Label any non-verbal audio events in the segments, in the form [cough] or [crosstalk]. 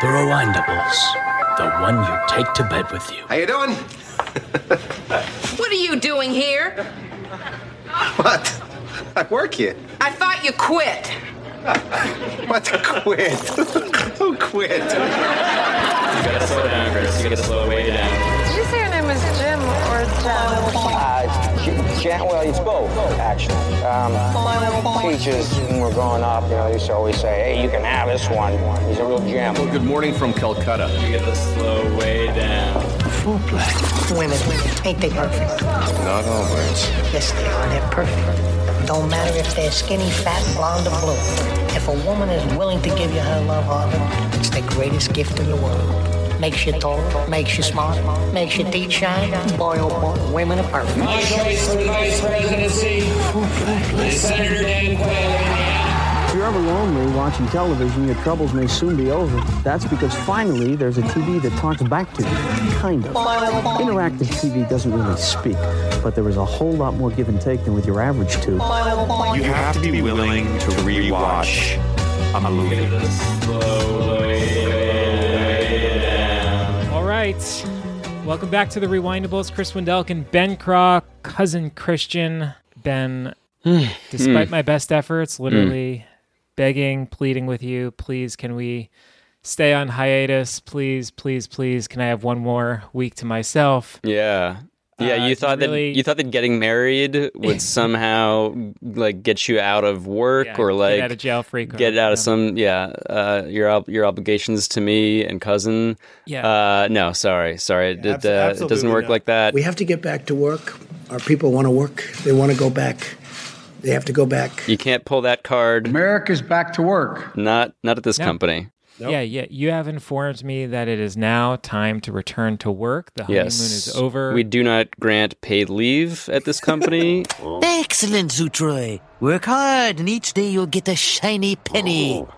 The Rewindables. The one you take to bed with you. How you doing? What are you doing here? What? I work here. I thought you quit. What? [laughs] Quit? Who quit? You gotta slow down, Chris. You gotta slow way down. Did you say your name was Jim or Jen? Uh, J- Jan, well, it's both, actually. Um, teachers, when we're growing up, you know, they used to always say, hey, you can have this one. He's a real gem. Good morning from Calcutta. You gotta slow way down. Women, women, ain't they perfect? Not always. Yes, they are. They're perfect. Don't matter if they're skinny, fat, blonde, or blue. If a woman is willing to give you her love, Harvey, it's the greatest gift in the world. Makes you tall, makes you smart, makes your teeth shine. Boy, oh boy, women are perfect. My choice for the vice presidency is Senator Dan Quayle. If you're ever lonely watching television, your troubles may soon be over. That's because finally there's a TV that talks back to you. Kind of. Interactive TV doesn't really speak, but there is a whole lot more give and take than with your average tube. You have to be willing to rewatch a movie. Right. Welcome back to the Rewindables. Chris Wendelken Ben Craw, cousin Christian. Ben, [sighs] despite my best efforts, hmm. literally begging, pleading with you, please, can we stay on hiatus? Please, please, please, can I have one more week to myself? Yeah. Yeah, Uh, you it's thought really- that you thought that getting married would [laughs] somehow like get you out of work Yeah, or get like out of jail free card, get out of some yeah uh, your your obligations to me and cousin. Yeah. Uh, no, sorry, sorry, it, abso- uh, it doesn't work not. like that. We have to get back to work. Our people want to work. They want to go back. They have to go back. You can't pull that card. America's back to work. Not not at this No. company. Yeah, yeah. You have informed me that it is now time to return to work. The honeymoon Yes, is over. We do not grant paid leave at this company. [laughs] [laughs] Excellent, Zutroy. Work hard, and each day you'll get a shiny penny. Oh.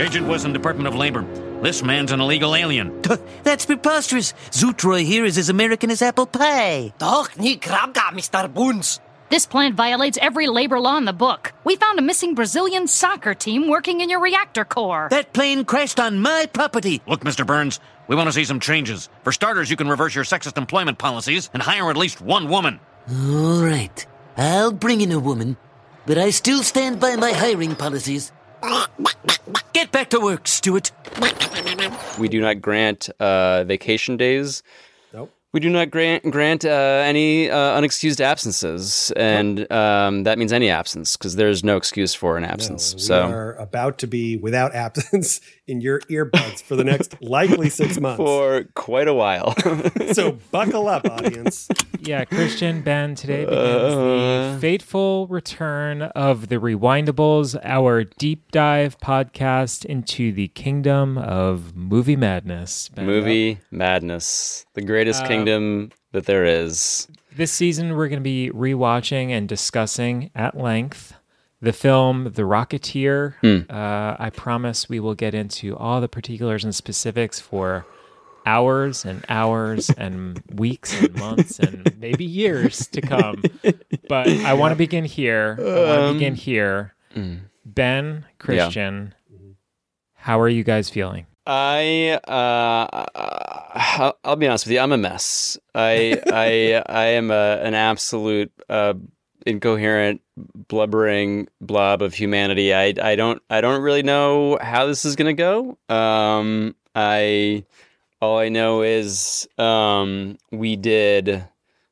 Agent Wilson, Department of Labor. This man's an illegal alien. [laughs] That's preposterous. Zutroy here is as American as apple pie. Doch, nie Krabga, Mr. Boons. This plant violates every labor law in the book. We found a missing Brazilian soccer team working in your reactor core. That plane crashed on my property. Look, Mr. Burns, we want to see some changes. For starters, you can reverse your sexist employment policies and hire at least one woman. All right. I'll bring in a woman, but I still stand by my hiring policies. Get back to work, Stuart. we do not grant uh, vacation days. We do not grant grant uh, any uh, unexcused absences, and um, that means any absence because there's no excuse for an absence. So We so are about to be without absence in your earbuds for the next likely six [laughs] months. for quite a while. [laughs] so buckle up, audience. yeah, Christian Ben, today begins Uh. the fateful return of the Rewindables, our deep dive podcast into the kingdom of movie madness. Ben. Movie madness, the greatest Um, kingdom that there is. This season, we're going to be rewatching and discussing at length the film The Rocketeer. Hmm. Uh, I promise we will get into all the particulars and specifics for hours and hours [laughs] and weeks and months and maybe years to come. But I want to begin here. I want to Um, begin here. mm. Ben, Christian, how are you guys feeling? I uh, I'll, I'll be honest with you. I'm a mess. I I [laughs] I am a, an absolute uh, incoherent, blubbering blob of humanity. I I don't I don't really know how this is gonna go. Um, I all I know is um, we did.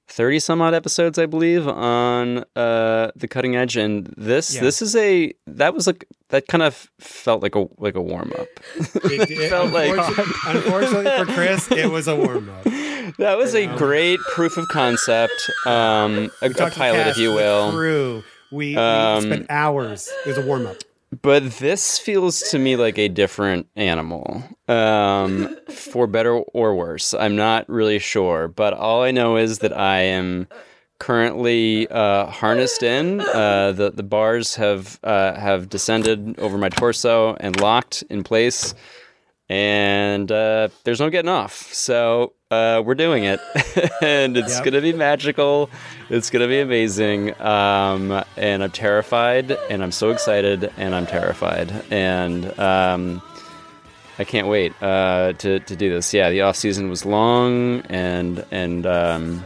30 some odd episodes i believe on uh the cutting edge and this Yeah. this is a that was like that kind of felt like a like a warm up It, it- [laughs] felt like- unfortunately, unfortunately for Chris, it was a warm up. [laughs] That was a great proof of concept, um, a, a pilot, if you will. Crew. We, we Um, spent hours. It was a warm up. But this feels to me like a different animal, um, for better or worse. I'm not really sure, but all I know is that I am currently uh, harnessed in. Uh, the the bars have uh, have descended over my torso and locked in place. And uh, there's no getting off. So uh, we're doing it, [laughs] and it's Yep. gonna be magical. It's gonna be amazing, um, and I'm terrified, and I'm so excited, and I'm terrified, and um, I can't wait uh, to to do this. Yeah, the off season was long and and um,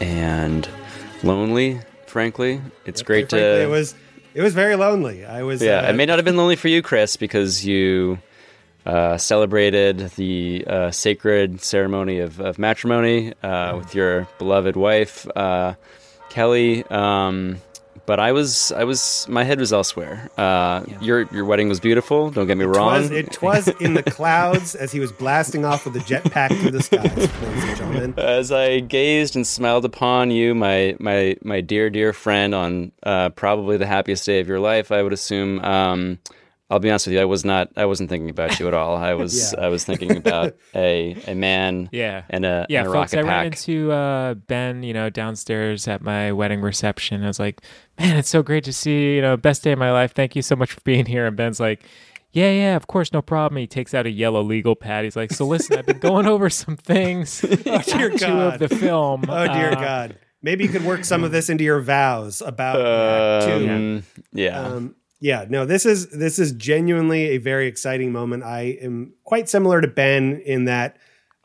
and lonely. Frankly, it's great Frankly, to. it was it was very lonely. I was Yeah, uh, it may not have been lonely for you, Chris, because you uh, celebrated the uh, sacred ceremony of, of matrimony uh, with your beloved wife, uh, Kelly. Um, but I was, I was, my head was elsewhere. Uh, Your your wedding was beautiful. Don't get me wrong. was, it was in the [laughs] clouds as he was blasting off with a jetpack through the skies, ladies and gentlemen. As I gazed and smiled upon you, my my my dear dear friend, on uh, probably the happiest day of your life, I would assume. Um, I'll be honest with you, I was not. I wasn't thinking about you at all. I [laughs] was. Yeah. I was thinking about [laughs] a a man. Yeah. And a yeah, and a folks. I rocket ran into uh, Ben, you know, downstairs at my wedding reception. I was like, "Man, it's so great to see you. You know, best day of my life. Thank you so much for being here." And Ben's like, "Yeah, yeah, of course, no problem." He takes out a yellow legal pad. He's like, "So listen, I've been going over some things. [laughs] Oh dear Act two God! of the film. Oh dear Uh, God! Maybe you could work some of this into your vows about Act two. Um, yeah. Um, yeah, no, this is this is genuinely a very exciting moment. I am quite similar to Ben in that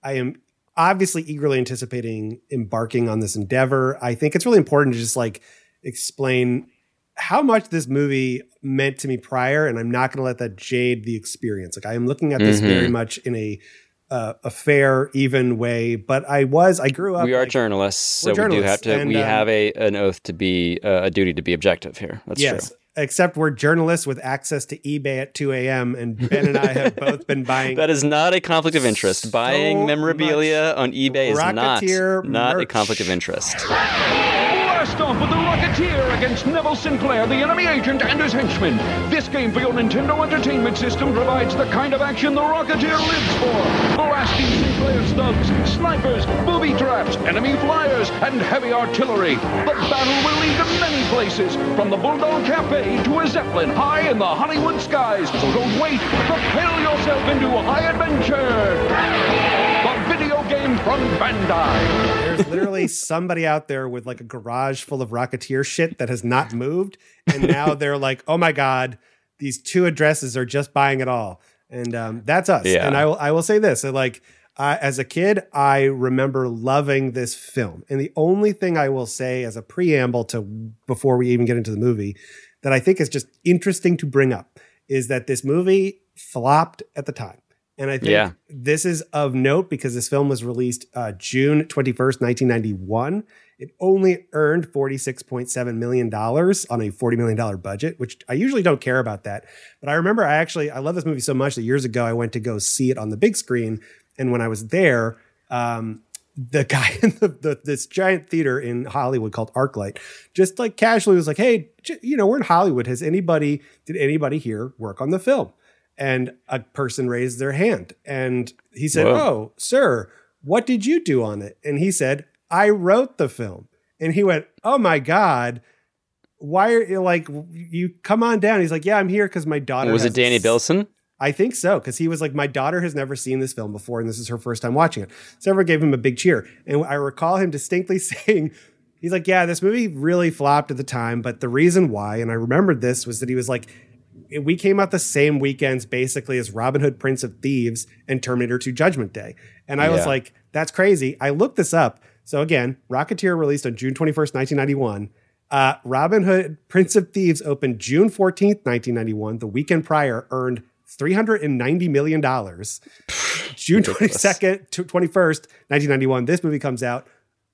I am obviously eagerly anticipating embarking on this endeavor. I think it's really important to just like explain how much this movie meant to me prior, and I'm not going to let that jade the experience. Like I am looking at this Mhm. very much in a uh, a fair, even way. But I was, I grew up. we are like- journalists, so we're we do have to. and, we um, have a an oath to be uh, a duty to be objective here. That's yes, true. Except we're journalists with access to eBay at 2 a.m. and Ben and I have both been [laughs] buying. That is not a conflict of interest. Buying memorabilia on eBay is not not a conflict of interest. Off with the Rocketeer against Neville Sinclair, the enemy agent and his henchmen. This game for your Nintendo Entertainment System provides the kind of action the Rocketeer lives for. Blasting Sinclair stubs, snipers, booby traps, enemy flyers, and heavy artillery. The battle will lead to many places, from the Bulldog Cafe to a Zeppelin high in the Hollywood skies. So don't wait. Propel yourself into high adventure. The video game from Bandai. There's literally somebody out there with like a garage full of Rocketeer shit that has not moved. And now they're like, oh my God, these two addresses are just buying it all. And um, that's us. Yeah. And I will, I will say this like, uh, as a kid, I remember loving this film. And the only thing I will say as a preamble to before we even get into the movie that I think is just interesting to bring up is that this movie flopped at the time. And I think Yeah. this is of note because this film was released uh, June 21st, 1991. It only earned $46.7 million on a $40 million budget, which I usually don't care about that. But I remember I actually, I love this movie so much that years ago I went to go see it on the big screen. And when I was there, um, the [laughs] guy in the, the this giant theater in Hollywood called ArcLight just like casually was like, "Hey, you know, we're in Hollywood. Has anybody did anybody here work on the film?" And a person raised their hand, and he said, Whoa. "Oh, sir, what did you do on it?" And he said, "I wrote the film." And he went, "Oh my god." Why are you like you come on down? He's like, Yeah, I'm here because my daughter Was it Danny a Bilson? I think so, because he was like, my daughter has never seen this film before, and this is her first time watching it. So everyone gave him a big cheer. And I recall him distinctly [laughs] saying, he's like, yeah, this movie really flopped at the time, but the reason why, and I remembered this, was that he was like, we came out the same weekends basically as Robin Hood, Prince of Thieves, and Terminator 2 Judgment Day. And I was like, that's crazy. I looked this up. So again, Rocketeer released on June 21st, 1991. Uh, Robin Hood, Prince of Thieves opened June 14th, 1991. The weekend prior earned $390 million. June 22nd to 21st, 1991, this movie comes out,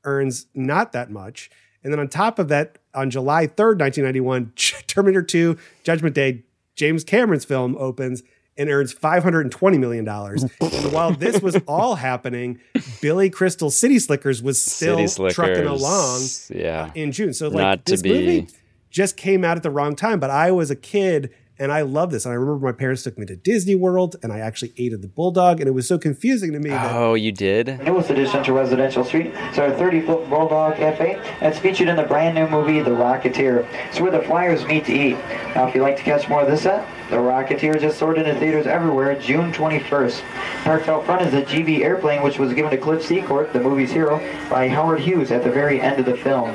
earns not that much. And then on top of that, on July 3rd, 1991, [laughs] Terminator 2 Judgment Day, James Cameron's film opens and earns $520 million. and while this was [laughs] all happening, Billy Crystal City Slickers was still City trucking along Yeah. in June. So like Not this movie just came out at the wrong time. But I was a kid And I love this. And I remember my parents took me to Disney World and I actually ate at the Bulldog. And it was so confusing to me that Oh, you did? It Newest addition to Residential Street is our 30 foot Bulldog Cafe. That's featured in the brand new movie, The Rocketeer. It's where the Flyers meet to eat. Now, if you'd like to catch more of this set, The Rocketeer is just sorted into theaters everywhere June 21st. Parked out front is a Gee Bee airplane, which was given to Cliff Secord, the movie's hero, by Howard Hughes at the very end of the film.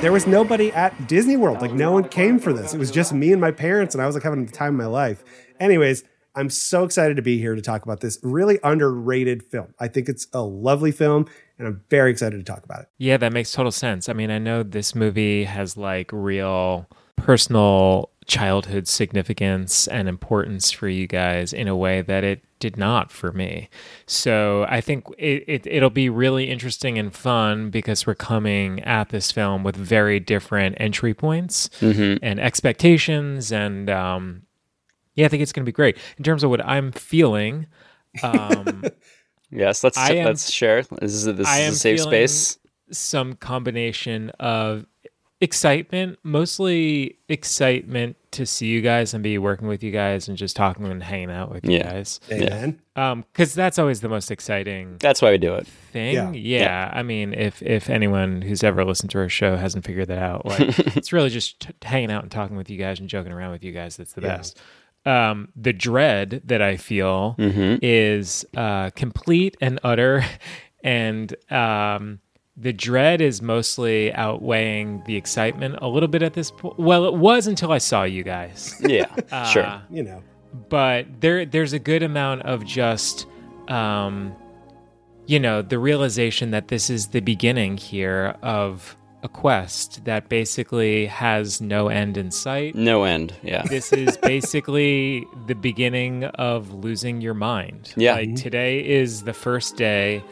There was nobody at Disney World. Like no one came for this. It was just me and my parents, and I was like having the time of my life. Anyways, I'm so excited to be here to talk about this really underrated film. I think it's a lovely film, and I'm very excited to talk about it. Yeah, that makes total sense. I mean, I know this movie has like real personal childhood significance and importance for you guys in a way that it did not for me. So I think it, it, it'll be really interesting and fun because we're coming at this film with very different entry points Mhm. and expectations. And um, yeah, I think it's going to be great. In terms of what I'm feeling, um, [laughs] Yes, let's am- let's share. This is a, this I is a safe space. Some combination of excitement, mostly excitement to see you guys and be working with you guys and just talking and hanging out with you Yeah. guys. Amen. Um, because that's always the most exciting That's why we do it. thing. Yeah. Yeah. Yeah. I mean, if if anyone who's ever listened to our show hasn't figured that out, like [laughs] it's really just t- hanging out and talking with you guys and joking around with you guys. That's the Yeah. best. Um, the dread that I feel Mhm. is uh, complete and utter, [laughs] and um, the dread is mostly outweighing the excitement a little bit at this point. Well, it was until I saw you guys Yeah, [laughs] sure. Uh, You know, but there there's a good amount of just um you know the realization that this is the beginning here of a quest that basically has no end in sight No end. Yeah. this is basically the beginning of losing your mind Yeah. like today is the first day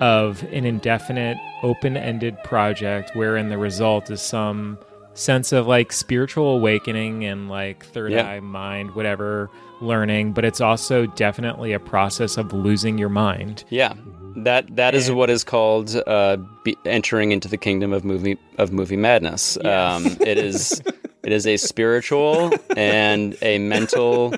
of an indefinite open-ended project wherein the result is some sense of like spiritual awakening and like third Yeah. eye mind whatever learning but it's also definitely a process of losing your mind Yeah, that that is what is called uh, be entering into the kingdom of movie of movie madness. Um, it is it is a spiritual and a mental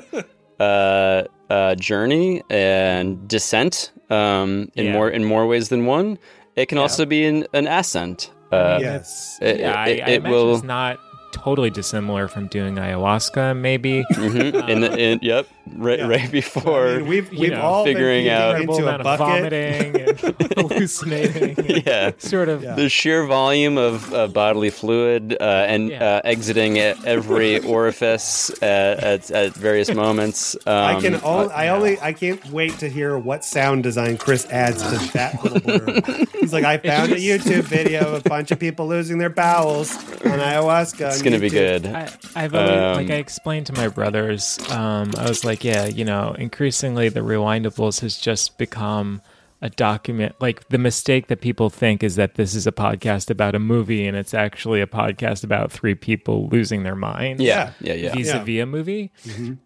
uh, uh, journey and descent um, in Yeah. more in more ways than one. It can also be an, an ascent. Uh, yes. it, yeah it- I, I it imagine will. it's not totally dissimilar from doing ayahuasca maybe Mhm. [laughs] in the in, yep right Yeah. right before I mean, we've we've know, all figuring been out- into a amount of bucket. vomiting and [laughs] hallucinating and [laughs] yeah sort of the sheer volume of uh, bodily fluid uh, and Yeah. uh, exiting at every orifice at, at, at various moments. Um, I can only, uh, I only, I can't wait to hear what sound design Chris adds to that little blurb. He's like, I [laughs] found a YouTube video of a bunch of people losing their bowels on ayahuasca. it's on gonna be YouTube. good. I, I've always, like Um, I explained to my brothers, um, I was like, yeah, you know, increasingly the rewindables has just become a document. Like the mistake that people think is that this is a podcast about a movie, and it's actually a podcast about three people losing their minds. Yeah, yeah, yeah. vis-a-vis a movie.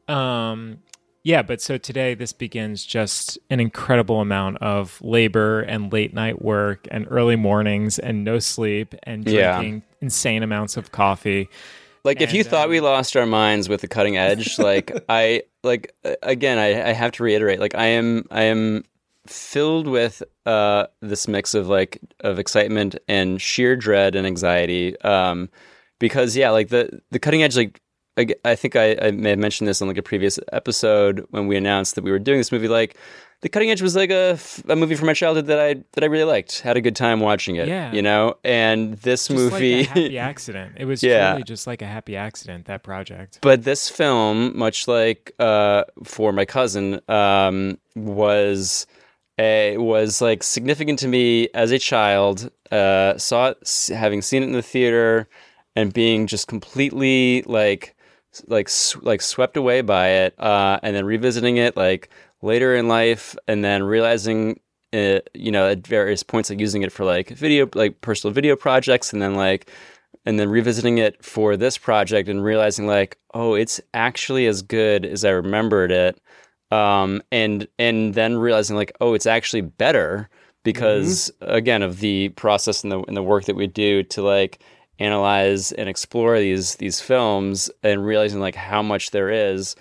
Um, yeah, but so today this begins just an incredible amount of labor and late night work and early mornings and no sleep and Yeah. drinking insane amounts of coffee. Like if you And, thought we um, lost our minds with the cutting edge, like [laughs] I like again, I, I have to reiterate, like I am I am filled with uh this mix of like of excitement and sheer dread and anxiety. Um because yeah, like the the cutting edge like I, think I, I may have mentioned this on like a previous episode when we announced that we were doing this movie. Like, the Cutting Edge was like a movie from my childhood that I that I really liked. Had a good time watching it. Yeah. you know. And this Just movie, like a happy [laughs] accident. It was Yeah. truly just like a happy accident. That project. But this film, much like uh, for my cousin, um, was a, was like significant to me as a child. Uh, saw it, having seen it in the theater, and being just completely like like like swept away by it, uh, and then revisiting it like later in life, and then realizing. it, you know, at various points, like using it for like video, like personal video projects, and then like and then revisiting it for this project and realizing like oh it's actually as good as i remembered it um and and then realizing like oh it's actually better because again of the process and the and the work that we do to like analyze and explore these these films and realizing like how much there is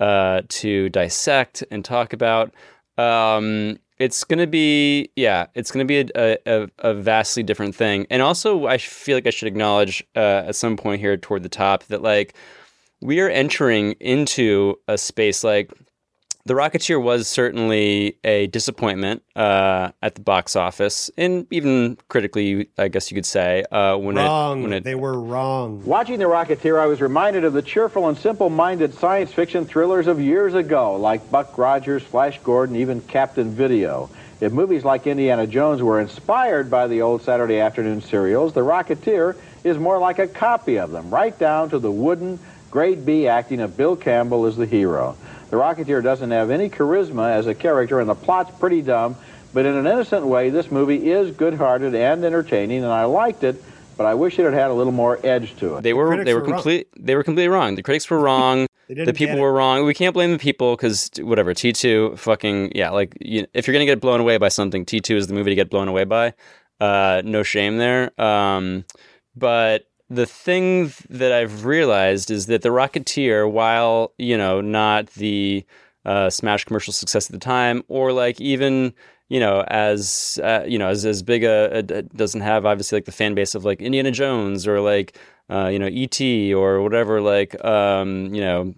uh, to dissect and talk about. Um, it's gonna be yeah, it's gonna be a, a, a vastly different thing. And also, I feel like I should acknowledge uh, at some point here toward the top that like we are entering into a space like the Rocketeer was certainly a disappointment uh, at the box office, and even critically, I guess you could say. Uh, when wrong. It, when it, they were wrong. Watching The Rocketeer, I was reminded of the cheerful and simple-minded science fiction thrillers of years ago, like Buck Rogers, Flash Gordon, even Captain Video. If movies like Indiana Jones were inspired by the old Saturday afternoon serials, The Rocketeer is more like a copy of them, right down to the wooden, grade B acting of Bill Campbell as the hero. The Rocketeer doesn't have any charisma as a character, and the plot's pretty dumb, but in an innocent way, this movie is good-hearted and entertaining, and I liked it, but I wish it had had a little more edge to it. They were they were, complete they were completely wrong. The critics were wrong. [laughs] the people were wrong. We can't blame the people because whatever T two fucking yeah like you, if you're gonna get blown away by something, T two is the movie to get blown away by. Uh, no shame there. Um, but the thing that I've realized is that the Rocketeer, while you know not the uh, smash commercial success at the time, or like even you know as uh, you know as as big a, a, doesn't have obviously like the fan base of like Indiana Jones or like uh, you know E.T. or whatever like um, you know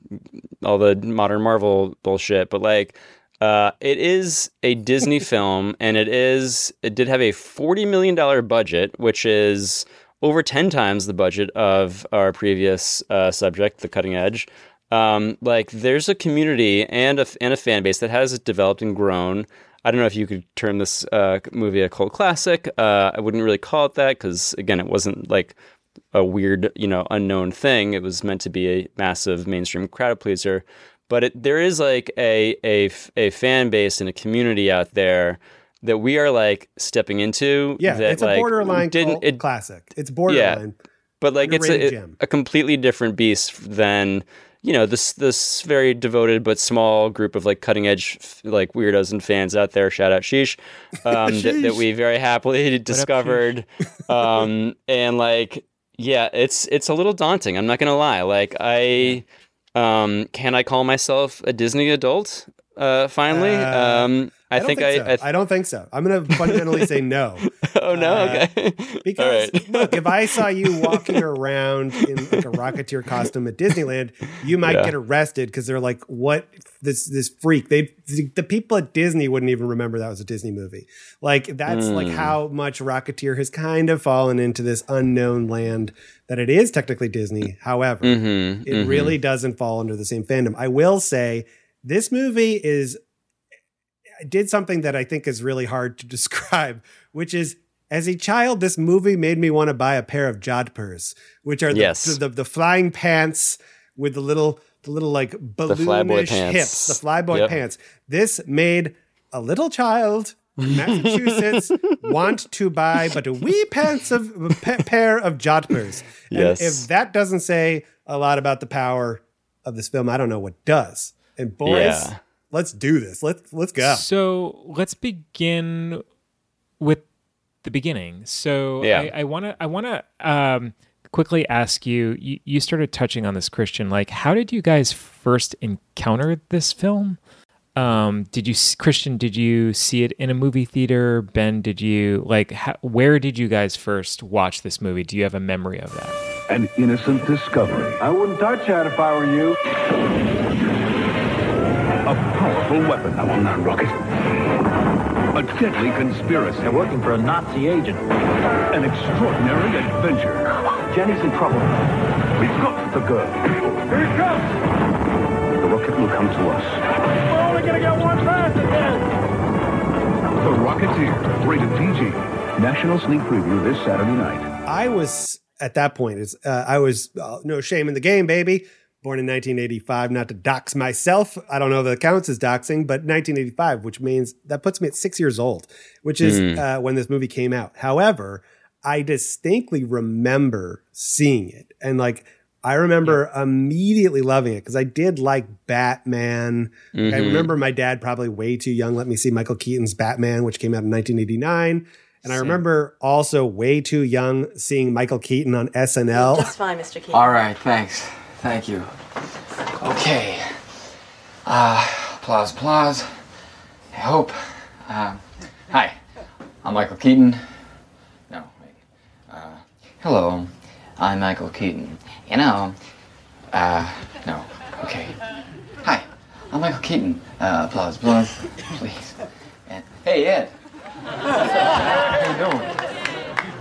all the modern Marvel bullshit, but like. Uh, it is a Disney [laughs] film, and it is. It did have a forty million dollar budget, which is over 10 times the budget of our previous uh, subject, The Cutting Edge. Um, like, there's a community and a, and a fan base that has developed and grown. I don't know if you could term this uh, movie a cult classic. Uh, I wouldn't really call it that because, again, it wasn't like a weird, you know, unknown thing. It was meant to be a massive mainstream crowd pleaser. But it, there is like a, a, a fan base and a community out there that we are like stepping into. Yeah, that, it's a like, borderline didn't it, classic. It's borderline. Yeah, but like it's a, a completely different beast than you know this this very devoted but small group of like cutting edge like weirdos and fans out there. Shout out Sheesh, [laughs] um, sheesh. That, that, we very happily discovered, um, and like yeah, it's it's a little daunting. I'm not gonna lie. Like I. Um, can I call myself a Disney adult? Uh, finally, uh, um, I, I think, think I, so. I, I, don't think so. I'm going to fundamentally say no. [laughs] oh no, uh, okay. [laughs] because right. look, if I saw you [laughs] walking around in like a Rocketeer costume at Disneyland, you might yeah. get arrested because they're like, "What this this freak?" They the, the, people at Disney wouldn't even remember that was a Disney movie. Like that's mm. like how much Rocketeer has kind of fallen into this unknown land that it is technically Disney. However, mm-hmm, it mm-hmm. really doesn't fall under the same fandom. I will say this movie is did something that I think is really hard to [laughs] describe, which is as a child, this movie made me want to buy a pair of jodhpurs, which are the, yes. the, the, the, flying pants with the little the little like balloonish hips, the flyboy yep. pants. This made a little child in Massachusetts [laughs] want to buy but a wee pants of a pair of jodhpurs. And yes. if that doesn't say a lot about the power of this film, I don't know what does. And boys, yeah. Let's do this. Let's let's go. So let's begin with the beginning. So yeah. I want to I want to um, quickly ask you, you. You started touching on this, Christian. Like, how did you guys first encounter this film? Um, did you, Christian? Did you see it in a movie theater? Ben, did you like? How, where did you guys first watch this movie? Do you have a memory of that? An innocent discovery. I wouldn't touch that if I were you. A powerful weapon. I will not rocket. A deadly conspiracy. They're working for a Nazi agent. An extraordinary adventure. Jenny's in trouble. We've got the girl. Here he comes! The rocket will come to us. We're only gonna get one pass again! The Rocketeer, rated PG. National sneak preview this Saturday night. I was at that point. Is uh, I was uh, no shame in the game, baby born in 1985, not to dox myself. I don't know if that counts as doxing, but 1985, which means that puts me at six years old, which is mm. uh, when this movie came out. However, I distinctly remember seeing it and like, I remember yeah. immediately loving it because I did like Batman. Mm-hmm. I remember my dad probably way too young let me see Michael Keaton's Batman, which came out in 1989. And I remember also way too young seeing Michael Keaton on SNL. Just fine, Mr. Keaton. All right, thanks. Thank you. Okay. Uh, applause, applause. I hope. Uh, hi, I'm Michael Keaton. No, wait. Uh, hello, I'm Michael Keaton. You know, uh, no, okay. Hi, I'm Michael Keaton. Uh, applause, applause, please. And, hey, Ed. How you doing?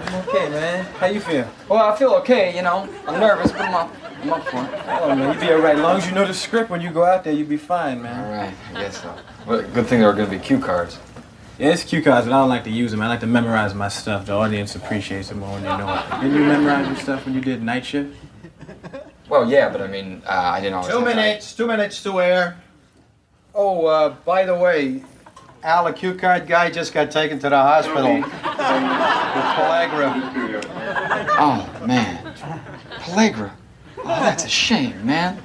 I'm okay, man. How you feel? Well, I feel okay, you know. I'm nervous, but I'm I'm up for it. Oh, man, you be all right. As long as you know the script when you go out there, you'll be fine, man. All right, I guess so. Well, good thing there are going to be cue cards. Yeah, it's cue cards, but I don't like to use them. I like to memorize my stuff. The audience appreciates it more when they know it. Didn't you memorize your stuff when you did night shift? Well, yeah, but I mean, uh, I didn't always. Two minutes, two minutes to air. Oh, uh, by the way, Al, the cue card guy, just got taken to the hospital with pellagra. Oh man, Pellagra. Oh, that's a shame, man.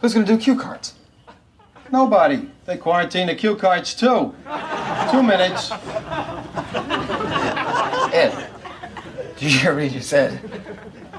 Who's gonna do cue cards? Nobody. They quarantine the cue cards too. Two minutes. Ed, did you hear what he just said?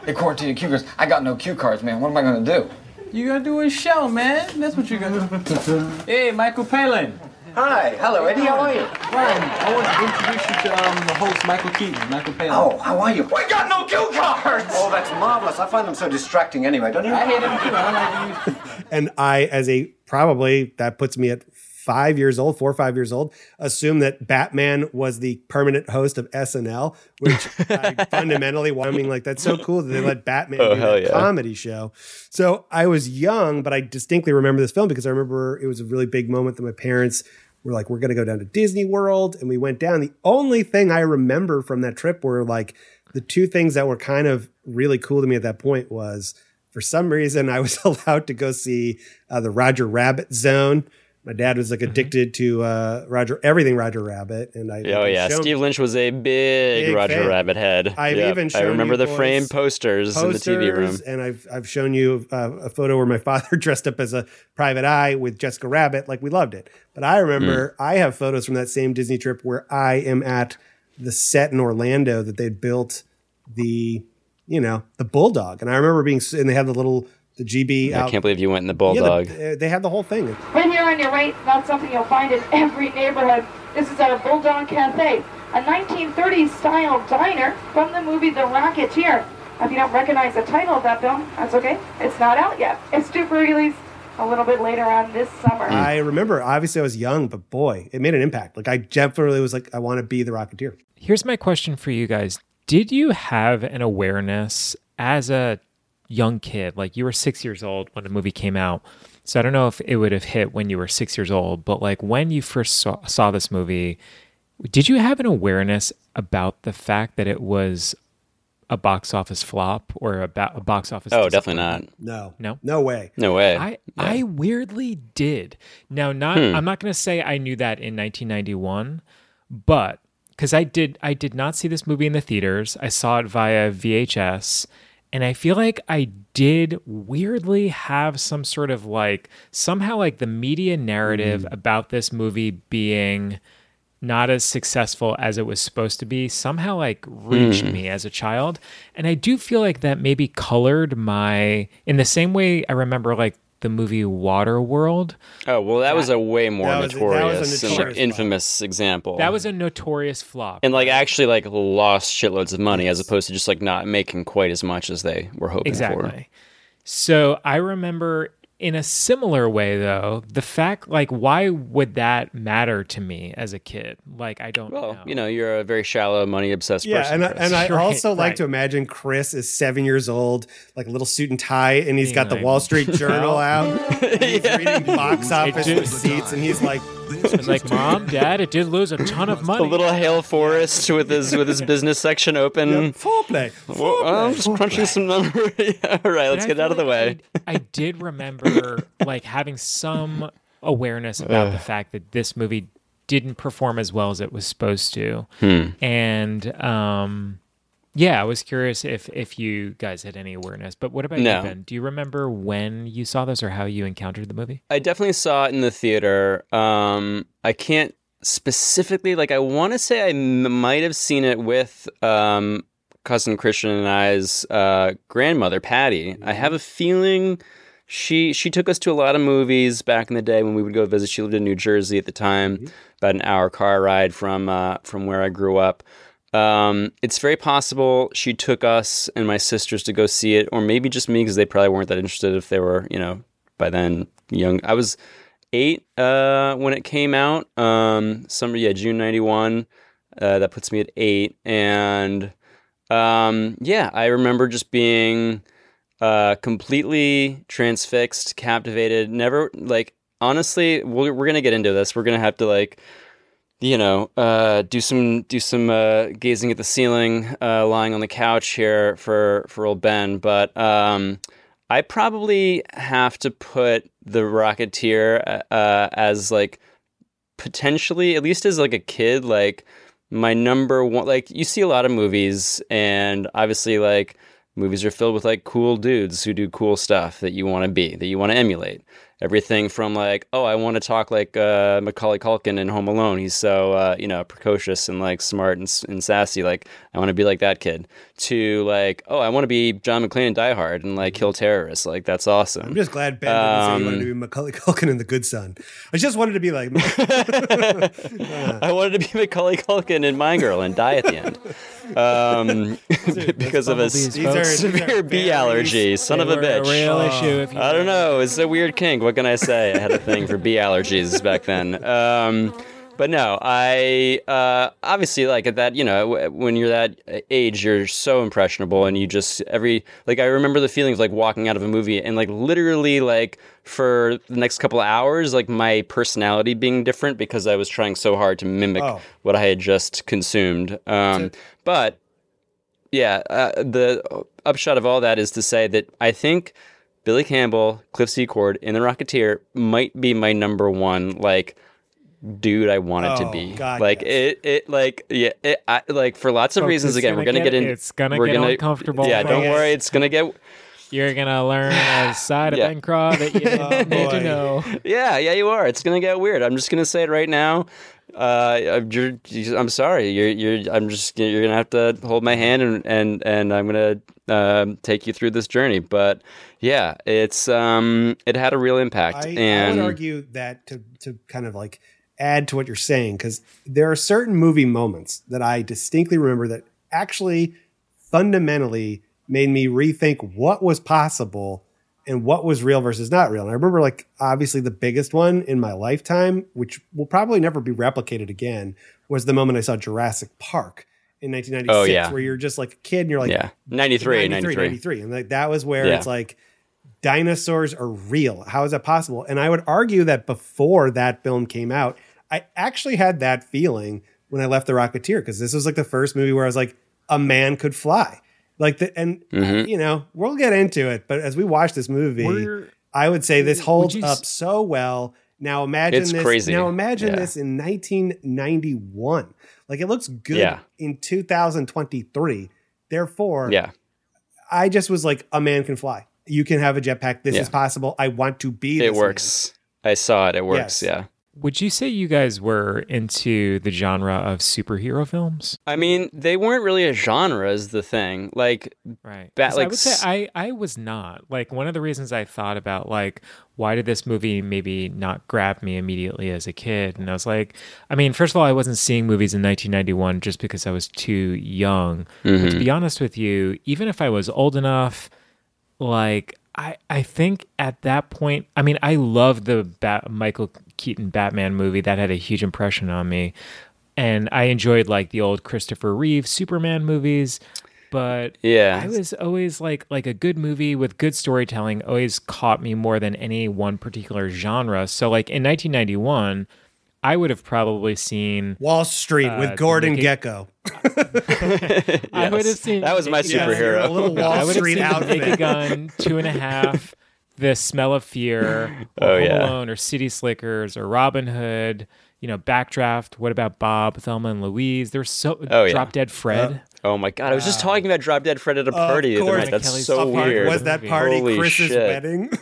They quarantine the cue cards. I got no cue cards, man. What am I gonna do? You gotta do a show, man. That's what you're gonna do. [laughs] hey, Michael Palin. Hi, hello, Eddie. How are you? Ryan, I want to introduce you to um, the host, Michael Keaton. Michael Palin. Oh, how are you? We got no cue cards! Oh, that's marvelous. I find them so distracting anyway, don't you? I hate them too. I don't like to [laughs] and I, as a probably that puts me at five years old, four or five years old, assume that Batman was the permanent host of SNL, which I [laughs] fundamentally, I mean, like that's so cool that they let Batman Oh, do that yeah. comedy show. So I was young, but I distinctly remember this film because I remember it was a really big moment that my parents were like, "We're going to go down to Disney World," and we went down. The only thing I remember from that trip were like the two things that were kind of really cool to me at that point was for some reason I was [laughs] allowed to go see uh, the Roger Rabbit Zone. My dad was like addicted to uh, Roger everything Roger Rabbit, and I Oh yeah, shown- Steve Lynch was a big, Big Roger fan. Rabbit head. I've Yep. even I remember you the boys framed posters, in the TV room. and I've I've shown you uh, a photo where my [laughs] father dressed up as a private eye with Jessica Rabbit. Like we loved it. But I remember Hmm. I have photos from that same Disney trip where I am at the set in Orlando that they'd built the you know the bulldog, and I remember being and they had the little the Gee Bee. I out- can't believe you went in the Yeah, bulldog. the- uh, they had the whole thing. Right here on your right, that's something you'll find in every neighborhood. This is at a Bulldog Cafe, a 1930s style diner from the movie The Rocketeer. If you don't recognize the title of that film, that's okay. It's not out yet. It's due for release a little bit later on this summer. I remember, obviously, I was young, but boy, it made an impact. Like I definitely was like, I want to be the Rocketeer. Here's my question for you guys. Did you have an awareness as a young kid? Like you were six years old when the movie came out. So I don't know if it would have hit when you were six years old, but like when you first saw, saw this movie, did you have an awareness about the fact that it was a box office flop or about a box office? Oh, definitely not. No, no, no way, no way. I I weirdly did. Now, not Hmm. I'm not going to say I knew that in 1991, but because I did I did not see this movie in the theaters. I saw it via VHS, and I feel like I did weirdly have some sort of like somehow like the media narrative about this movie being not as successful as it was supposed to be somehow like reached Mm. me as a child and i do feel like that maybe colored my in the same way i remember like the movie waterworld. Oh well, that was a way more That was a- that was a notorious, and notorious infamous example. that was a notorious flop. And like actually like lost shitloads of money as opposed to just like not making quite as much as they were hoping exactly. For. so i remember in a similar way though the fact like why would that matter to me as a kid? Like i don't Well, you know, you're a very shallow, money obsessed Yeah, person. and I, and I Right, also like to imagine Chris is seven years old, like a little suit and tie, and he's Being got the Wall Street Journal [laughs] out. and he's [laughs] reading box office receipts, and he's like, I was like, "Mom, [laughs] Dad, it did lose a ton of [laughs] a money." little Hale Forest with his with his business section open. foreplay. Well, I'm just crunching some numbers. [laughs] yeah, all right, let's And get out of the way. I did remember like having some awareness about the fact that this movie didn't perform as well as it was supposed to. Hmm. And um yeah, I was curious if if you guys had any awareness. But what about No. you, Ben? Do you remember when you saw this or how you encountered the movie? I definitely saw it in the theater. Um, I can't specifically, like I want to say I m- might have seen it with um, cousin Christian and I's uh, grandmother Patty. I have a feeling she she took us to a lot of movies back in the day when we would go visit. She lived in New Jersey at the time, about an hour car ride from uh, from where I grew up. Um, it's very possible she took us and my sisters to go see it, or maybe just me because they probably weren't that interested if they were, you know, by then young. I was eight uh, when it came out. Um, summer, yeah, June '91. Uh, that puts me at eight, and um, yeah, I remember just being uh, completely transfixed, captivated. Never like honestly, we're, we're gonna get into this. We're gonna have to like you know, uh, do some do some uh, gazing at the ceiling, uh, lying on the couch here for for old Ben. But um, I probably have to put the Rocketeer uh, as like potentially, at least as like a kid, like my number one. Like you see a lot of movies, and obviously, like movies are filled with like cool dudes who do cool stuff that you want to be, that you want to emulate. Everything from like, oh, I want to talk like uh, Macaulay Culkin in Home Alone. He's so uh, you know precocious and like smart and, and sassy. Like I want to be like that kid. To like, oh, I want to be John McClane in Die Hard and like kill terrorists. Like that's awesome. I'm just glad Ben didn't say he wanted to Um, be Macaulay [laughs] Culkin in The Good Son. I just wanted to be like. [laughs] [laughs] I wanted to be Macaulay Culkin in My Girl and die at the end. Um, [laughs] [laughs] because of a [laughs] These are- these severe are bee allergy. Son of a were a bitch. real issue if you I don't know. It's a weird kink. What can I say? I had a thing for bee allergies back then. Um, but no, I uh, obviously like at that. You know, when you're that age, you're so impressionable, and you just every like I remember the feeling of like walking out of a movie and like literally like for the next couple of hours, like my personality being different because I was trying so hard to mimic Oh. what I had just consumed. Um, but yeah, uh, the upshot of all that is to say that I think Billy Campbell, Cliff Secord, in The Rocketeer might be my number one like dude I wanted to Oh, be. God, like it, it, like yeah, it, I, like for lots of Folks, reasons. Again, we're gonna get- get, in. it's gonna we're get gonna, uncomfortable Yeah, don't worry. It's gonna get. You're gonna learn a [laughs] side Yeah. of Ben Craw that you [laughs] didn't need to know. Yeah, yeah, you are. It's gonna get weird. I'm just gonna say it right now. Uh, I'm- you're, I'm sorry. You're, you're. I'm just. You're gonna have to hold my hand and and and I'm gonna um, take you through this journey. But yeah, it's um, it had a real impact. I, I would argue that to to kind of like add to what you're saying because there are certain movie moments that I distinctly remember that actually fundamentally made me rethink what was possible and what was real versus not real. And I remember like obviously the biggest one in my lifetime, which will probably never be replicated again, was the moment I saw Jurassic Park in 1996, Oh, yeah. where you're just like a kid and you're like, Yeah. 93, 93, 93. 93. And like that was where Yeah. it's like dinosaurs are real. How is that possible? And I would argue that before that film came out, I actually had that feeling when I left The Rocketeer because this was like the first movie where I was like, a man could fly. Like the and Mhm. you know we'll get into it, but as we watch this movie, We're- I would say this holds you s- up so well. Now imagine It's this. crazy. Now imagine Yeah. this in 1991. Like it looks good Yeah. in 2023. Therefore, yeah, I just was like, a man can fly. You can have a jetpack. This Yeah. is possible. I want to be. it this works. I saw it. It works. Yes. Yeah. Would you say you guys were into the genre of superhero films? I mean, they weren't really a genre, is the thing. Like, Right. 'Cause like I would say I, I was not. Like one of the reasons I thought about like why did this movie maybe not grab me immediately as a kid? And I was like, I mean, first of all, I wasn't seeing movies in 1991 just because I was too young. But to mm-hmm. be honest with you, even if I was old enough, like I I think at that point, I mean, I loved the Bat- Michael Keaton Batman movie that had a huge impression on me. And I enjoyed like the old Christopher Reeve Superman movies, but Yeah. I was always like like a good movie with good storytelling always caught me more than any one particular genre. So like in 1991, I would have probably seen Wall Street uh, with Gordon the Naked- Gekko. [laughs] I would have seen That was my Naked Gun. superhero. A little Wall I would have Street seen outfit. Naked Gun, Two and a Half, The Smell of Fear, or Oh, Home yeah. Alone, or City Slickers, or Robin Hood. You know, Backdraft. What about Bob, Thelma and Louise? There's so Oh, yeah. Drop Dead Fred. Oh my god! I was just talking about Drop Dead Fred at a party the other course. night. That's Kelly's so weird. Was that party Holy Chris's shit. wedding? [laughs]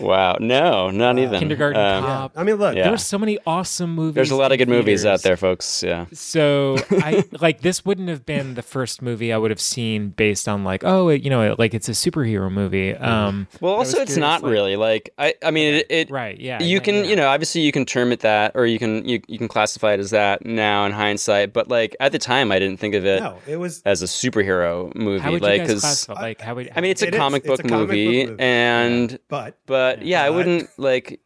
Wow. No, not even. Kindergarten Um, Cop. I mean, look, Yeah. there were so many awesome movies. There's a lot of in good movies out there, folks. Yeah. So I [laughs] like this wouldn't have been the first movie I would have seen based on like oh it, you know like it's a superhero movie. Um, Well, also it's curious, not like- really like I. I mean, it. it right. Yeah. you yeah, can, yeah. you know, obviously you can term it that, or you can you, you can classify it as that now in hindsight. But like at the time, I didn't think of it. No, it was- as a superhero movie. How would like, you guys 'cause- classify? Like how would I mean, it's a It is. comic It's book a comic book movie, movie. and But but yeah, I wouldn't like.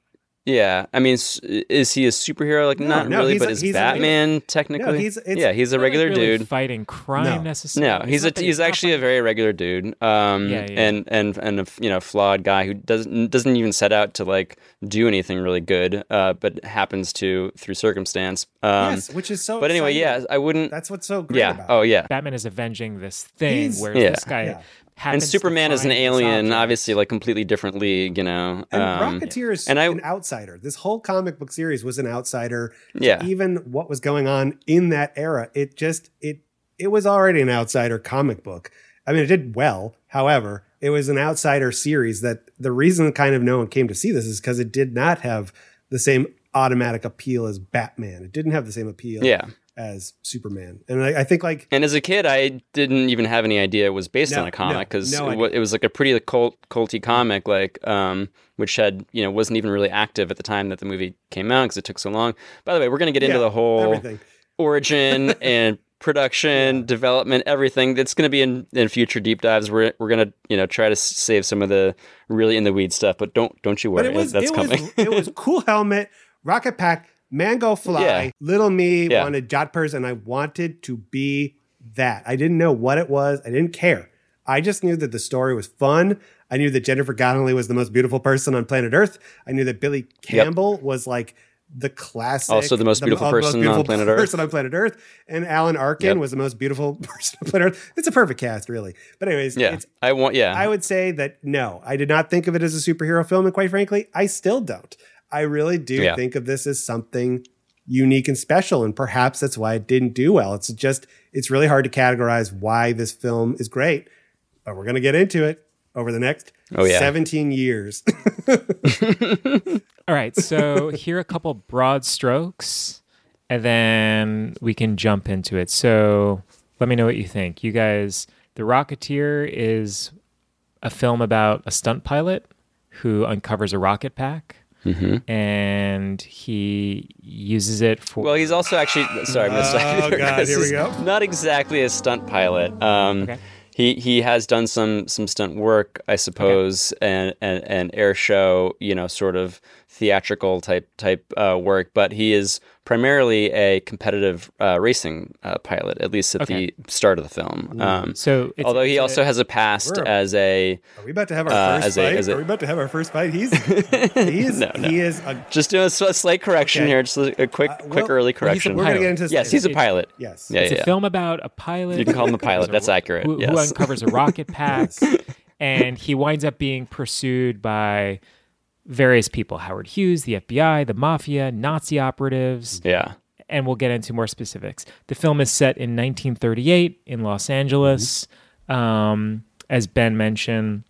Yeah, I mean, is he a superhero? Like, No, not no, really, but a- is he's a- Batman technically? he's- it's yeah, he's a Not, like, regular really dude. fighting crime No. necessarily. No, It's he's a he's not actually a very regular dude, um, Yeah, yeah. and and and a you know flawed guy who doesn't doesn't even set out to like do anything really good, uh, but happens to through circumstance. Um, yes, which is so. but anyway, yeah. I wouldn't. That's what's so great yeah. about. Oh yeah. Batman is avenging this thing, He's- whereas Yeah. this guy Yeah. And Superman is an alien, object. obviously, like completely different league, you know. And um, Rocketeer is and I- an outsider. This whole comic book series was an outsider. Yeah. Even what was going on in that era, it just it it was already an outsider comic book. I mean, it did well. However, it was an outsider series that the reason kind of no one came to see this is because it did not have the same automatic appeal as Batman. It didn't have the same appeal Yeah. As Superman. And I, I think like And as a kid, I didn't even have any idea it was based No, on a comic because no it, idea. it was like a pretty cult, culty comic, like um, which had you know wasn't even really active at the time that the movie came out because it took so long. By the way, we're gonna get into Yeah, the whole everything. origin [laughs] and production, development, everything. That's gonna be in, in future deep dives. We're we're gonna you know try to save some of the really in the weed stuff, but don't don't you worry, But it was that's it coming. was it was [laughs] cool helmet, rocket pack, mango fly, Yeah. little me Yeah. wanted jodhpurs, and I wanted to be that. I didn't know what it was. I didn't care. I just knew that the story was fun. I knew that Jennifer Connelly was the most beautiful person on planet Earth. I knew that Billy Campbell was like the classic, Also the most beautiful uh, person on planet Earth. Person on planet Earth, and Alan Arkin Yep. was the most beautiful [laughs] person on planet Earth. It's a perfect cast, really. But anyways, yeah, it's I want yeah. I would say that no, I did not think of it as a superhero film, and quite frankly, I still don't. I really do Yeah. think of this as something unique and special, and perhaps that's why it didn't do well. It's just it's really hard to categorize why this film is great, but we're gonna get into it over the next Oh, yeah. 17 years. [laughs] [laughs] All right, so here are a couple broad strokes, and then we can jump into it. So let me know what you think. You guys, The Rocketeer is a film about a stunt pilot who uncovers a rocket pack. Mhm. And he uses it for. Well, he's also actually sorry. I'm gonna [laughs] stop you Oh, God, here we go. Not exactly a stunt pilot. Um, He he has done some some stunt work, I suppose, and, and and air show, you know, sort of theatrical type type uh, work. But he is primarily a competitive uh, racing uh, pilot, at least at Okay. the start of the film. Um, So it's- although he it's a- also has a past We're- as a Are we about to have our uh, first as a- fight? as a- Are we about to have our first fight? He's [laughs] he is No, no. he is a just doing a, slight correction Okay. here, just a a quick quick well, early well, he's a correction. We're gonna get into this yes, he's a It- pilot. Yes. Yeah, it's yeah, a yeah. film about a pilot. You can call him a pilot. uncovers a That's [laughs] accurate, Who, who uncovers a rocket [laughs] pack, and he winds up being pursued by various people: Howard Hughes, the FBI, the mafia, Nazi operatives. Yeah. And we'll get into more specifics. The film is set in 1938 in Los Angeles. Um, as Ben mentioned,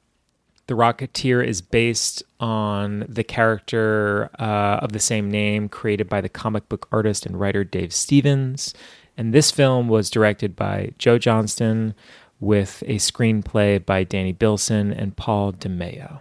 the Rocketeer is based on the character uh, of the same name created by the comic book artist and writer Dave Stevens. And this film was directed by Joe Johnston with a screenplay by Danny Bilson and Paul DeMeo.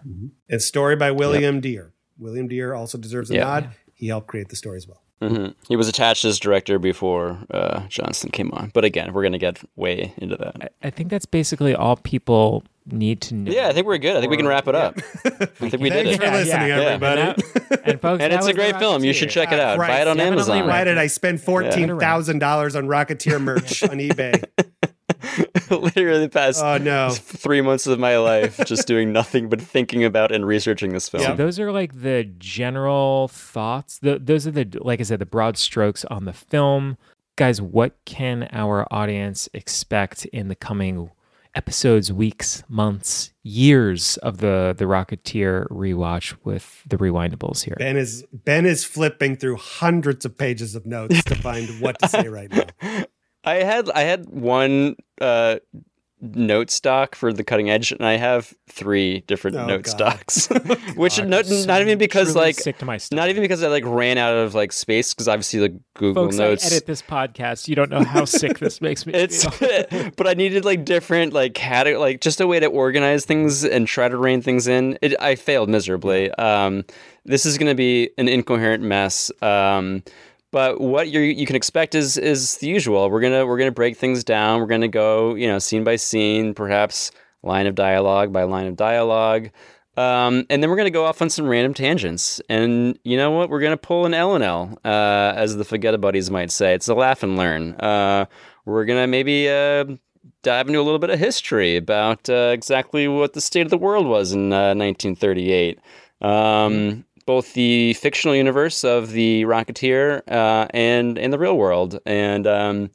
and story by William Dear. William Dear also deserves a Yeah. nod. He helped create the story as well. hmm He was attached as director before uh, Johnston came on. But again, we're going to get way into that. I think that's basically all people need to know. Yeah, I think we're good. I think we can wrap it up. I think we did Thanks it. for listening, Yeah. everybody. And, that- and folks, And it's a great film. You should check it out. Buy it on Definitely Amazon. Why did I spend fourteen thousand dollars on Rocketeer merch on eBay? [laughs] [laughs] Literally the past Oh, no. three months of my life [laughs] just doing nothing but thinking about and researching this film. So those are like the general thoughts. The, those are the, like I said, the broad strokes on the film. Guys, what can our audience expect in the coming episodes, weeks, months, years of the the Rocketeer rewatch with the rewindables here? Ben is Ben is flipping through hundreds of pages of notes to find what to say right now. [laughs] I had I had one uh, note stock for the cutting edge, and I have three different Oh, note God. stocks, [laughs] [laughs] which God, not, so not even because like sick to my not even because I like ran out of like space because obviously like Google Folks, Notes. I edit this podcast. You don't know how sick [laughs] this makes me It's, feel. but I needed like different like cate- like just a way to organize things and try to rein things in. It, I failed miserably. Um, this is going to be an incoherent mess. Um, but what you you can expect is is the usual. We're gonna we're gonna break things down. We're gonna go you know scene by scene, perhaps line of dialogue by line of dialogue. Um, and then we're going to go off on some random tangents. And you know what? We're going to pull an L and L, uh, as the Forget Buddies might say. It's a laugh and learn. Uh, we're going to maybe uh, dive into a little bit of history about uh, exactly what the state of the world was in uh, 1938. Um, both the fictional universe of the Rocketeer uh, and in the real world. And um,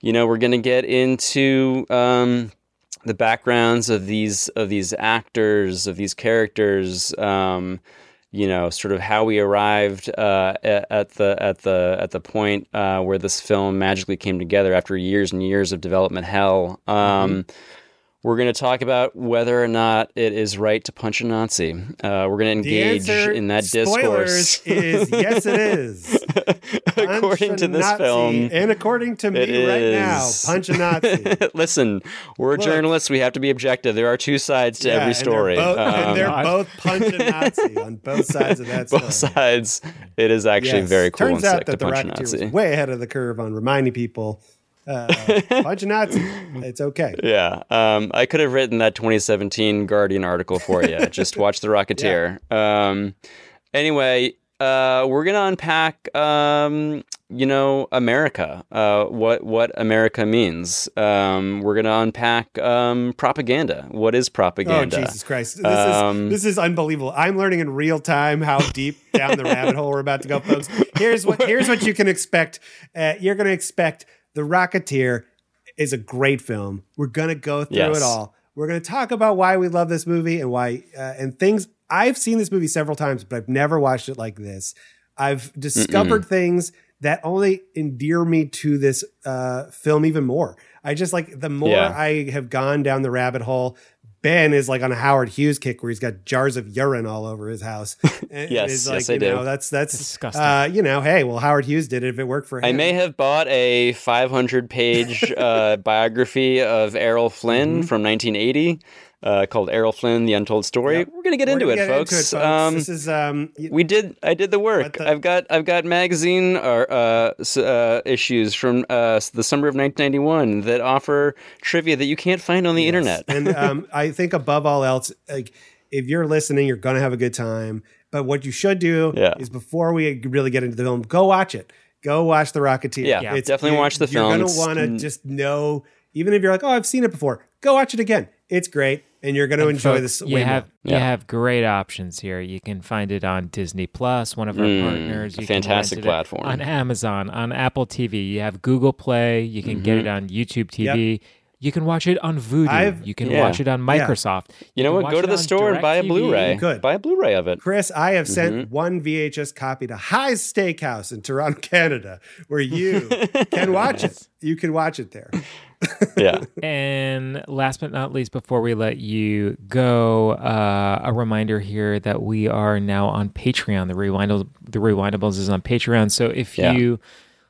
you know, we're going to get into um, the backgrounds of these of these actors of these characters um, you know sort of how we arrived uh, at, the at the at the point uh, where this film magically came together after years and years of development hell um, we're going to talk about whether or not it is right to punch a Nazi. Uh, we're going to engage answer, in that discourse. is yes, it is. [laughs] according Punch to this Nazi. film, and according to me it right now, punch a Nazi. [laughs] Listen, we're Look. journalists. We have to be objective. There are two sides to Yeah, every and they're story. both- Um, and they're both punch a Nazi on both sides of that. [laughs] both sides. It is actually Yes. very cool Turns and out sick that to the punch a Nazi. was way ahead of the curve on reminding people, uh, punch a Nazi. It's okay. Yeah, um, I could have written that 2017 Guardian article for you. [laughs] Just watch The Rocketeer. Um, anyway, uh, we're gonna unpack, um, you know, America. Uh, what what America means. Um, we're gonna unpack um, propaganda. What is propaganda? Oh Jesus Christ! This Um, is this is unbelievable. I'm learning in real time how deep down the rabbit hole we're about to go, folks. Here's what here's what you can expect. Uh, you're going to expect The Rocketeer is a great film. We're going to go through Yes. it all. We're going to talk about why we love this movie and why uh, and things. I've seen this movie several times, but I've never watched it like this. I've discovered things that only endear me to this uh, film even more. I just like the more Yeah. I have gone down the rabbit hole. Ben is like on a Howard Hughes kick where he's got jars of urine all over his house. [laughs] And Yes, it's yes, I you do. Know, that's that's disgusting. Uh, you know, hey, well, Howard Hughes did it if it worked for him. I may have bought a 500 page [laughs] uh, biography of Errol Flynn Mm-hmm. from 1980 uh, called Errol Flynn: The Untold Story. We're gonna get, into, gonna it, get folks. into it, folks. Um, this is um, y- we did. I did the work. I've got. I've got magazine or uh, uh, issues from uh, the summer of 1991 that offer trivia that you can't find on the internet. [laughs] and um, I think above all else, like if you're listening, you're gonna have a good time. But what you should do Yeah. is before we really get into the film, go watch it. Go watch The Rocketeer. Yeah, Yeah, definitely watch the film. You're gonna want to mm. just know, even if you're like, oh, I've seen it before. Go watch it again. It's great, and you're gonna And enjoy folks, this You way have more. you have great options here. You can find it on Disney Plus, one of our Mm, partners. You fantastic can platform. on Amazon, on Apple TV. You have Google Play. You can get Mhm. it on YouTube TV. You can watch it on Vudu. I've- you can Yeah. watch it on Yeah. Microsoft. You know can what? Go to the on store and buy a DirecTV. Blu-ray. Good. Buy a Blu-ray of it. Chris, I have sent Mhm. one VHS copy to Hy's Steakhouse in Toronto, [laughs] Canada, where you [laughs] can watch it. You can watch it there. [laughs] Yeah. And last but not least, before we let you go, uh, a reminder here that we are now on Patreon. The Rewindable, the Rewindables is on Patreon. So if Yeah. you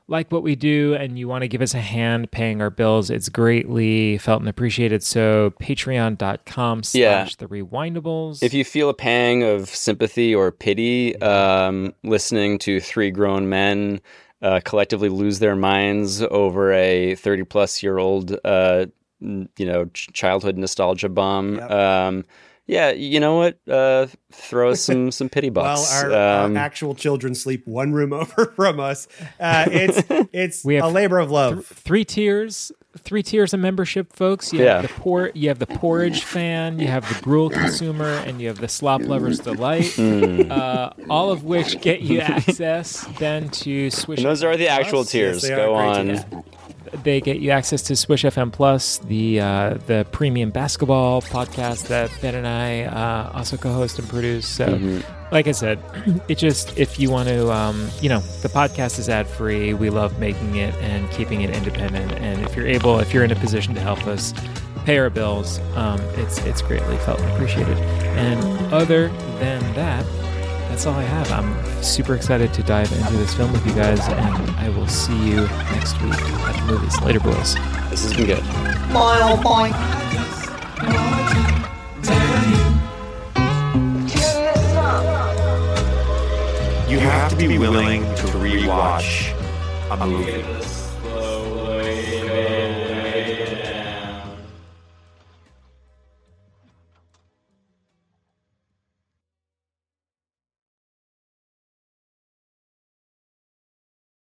like what we do and you want to give us a hand paying our bills, it's greatly felt and appreciated. So patreon.com Yeah. slash the Rewindables. If you feel a pang of sympathy or pity um, listening to three grown men uh, collectively lose their minds over a 30 plus year old, uh, you know, childhood nostalgia bomb, um, yeah, you know what? Uh, throw us [laughs] some some pity While bucks. our, our Um, actual children sleep one room [laughs] over from us, uh, it's [laughs] it's We have a labor of love. Th- three tiers, three tiers of membership, folks. You Yeah. have the por- you have the porridge fan, you have the gruel consumer, and you have the slop lover's delight. Mm. Uh, all of which get you access then to Swish. and those are the actual Plus. tiers. they are Go great on. They get you access to Swish FM Plus, the uh, the premium basketball podcast that Ben and I uh, also co-host and produce. So, Mhm. like I said, [clears throat] it just if you want to, um, you know, the podcast is ad free. We love making it and keeping it independent. And if you're able, if you're in a position to help us, pay our bills, um, it's it's greatly felt and appreciated. And other than that, that's all I have. I'm super excited to dive into this film with you guys, and I will see you next week at the movies. Later, boys. This has been good. Mile point. You have to be willing to rewatch a movie.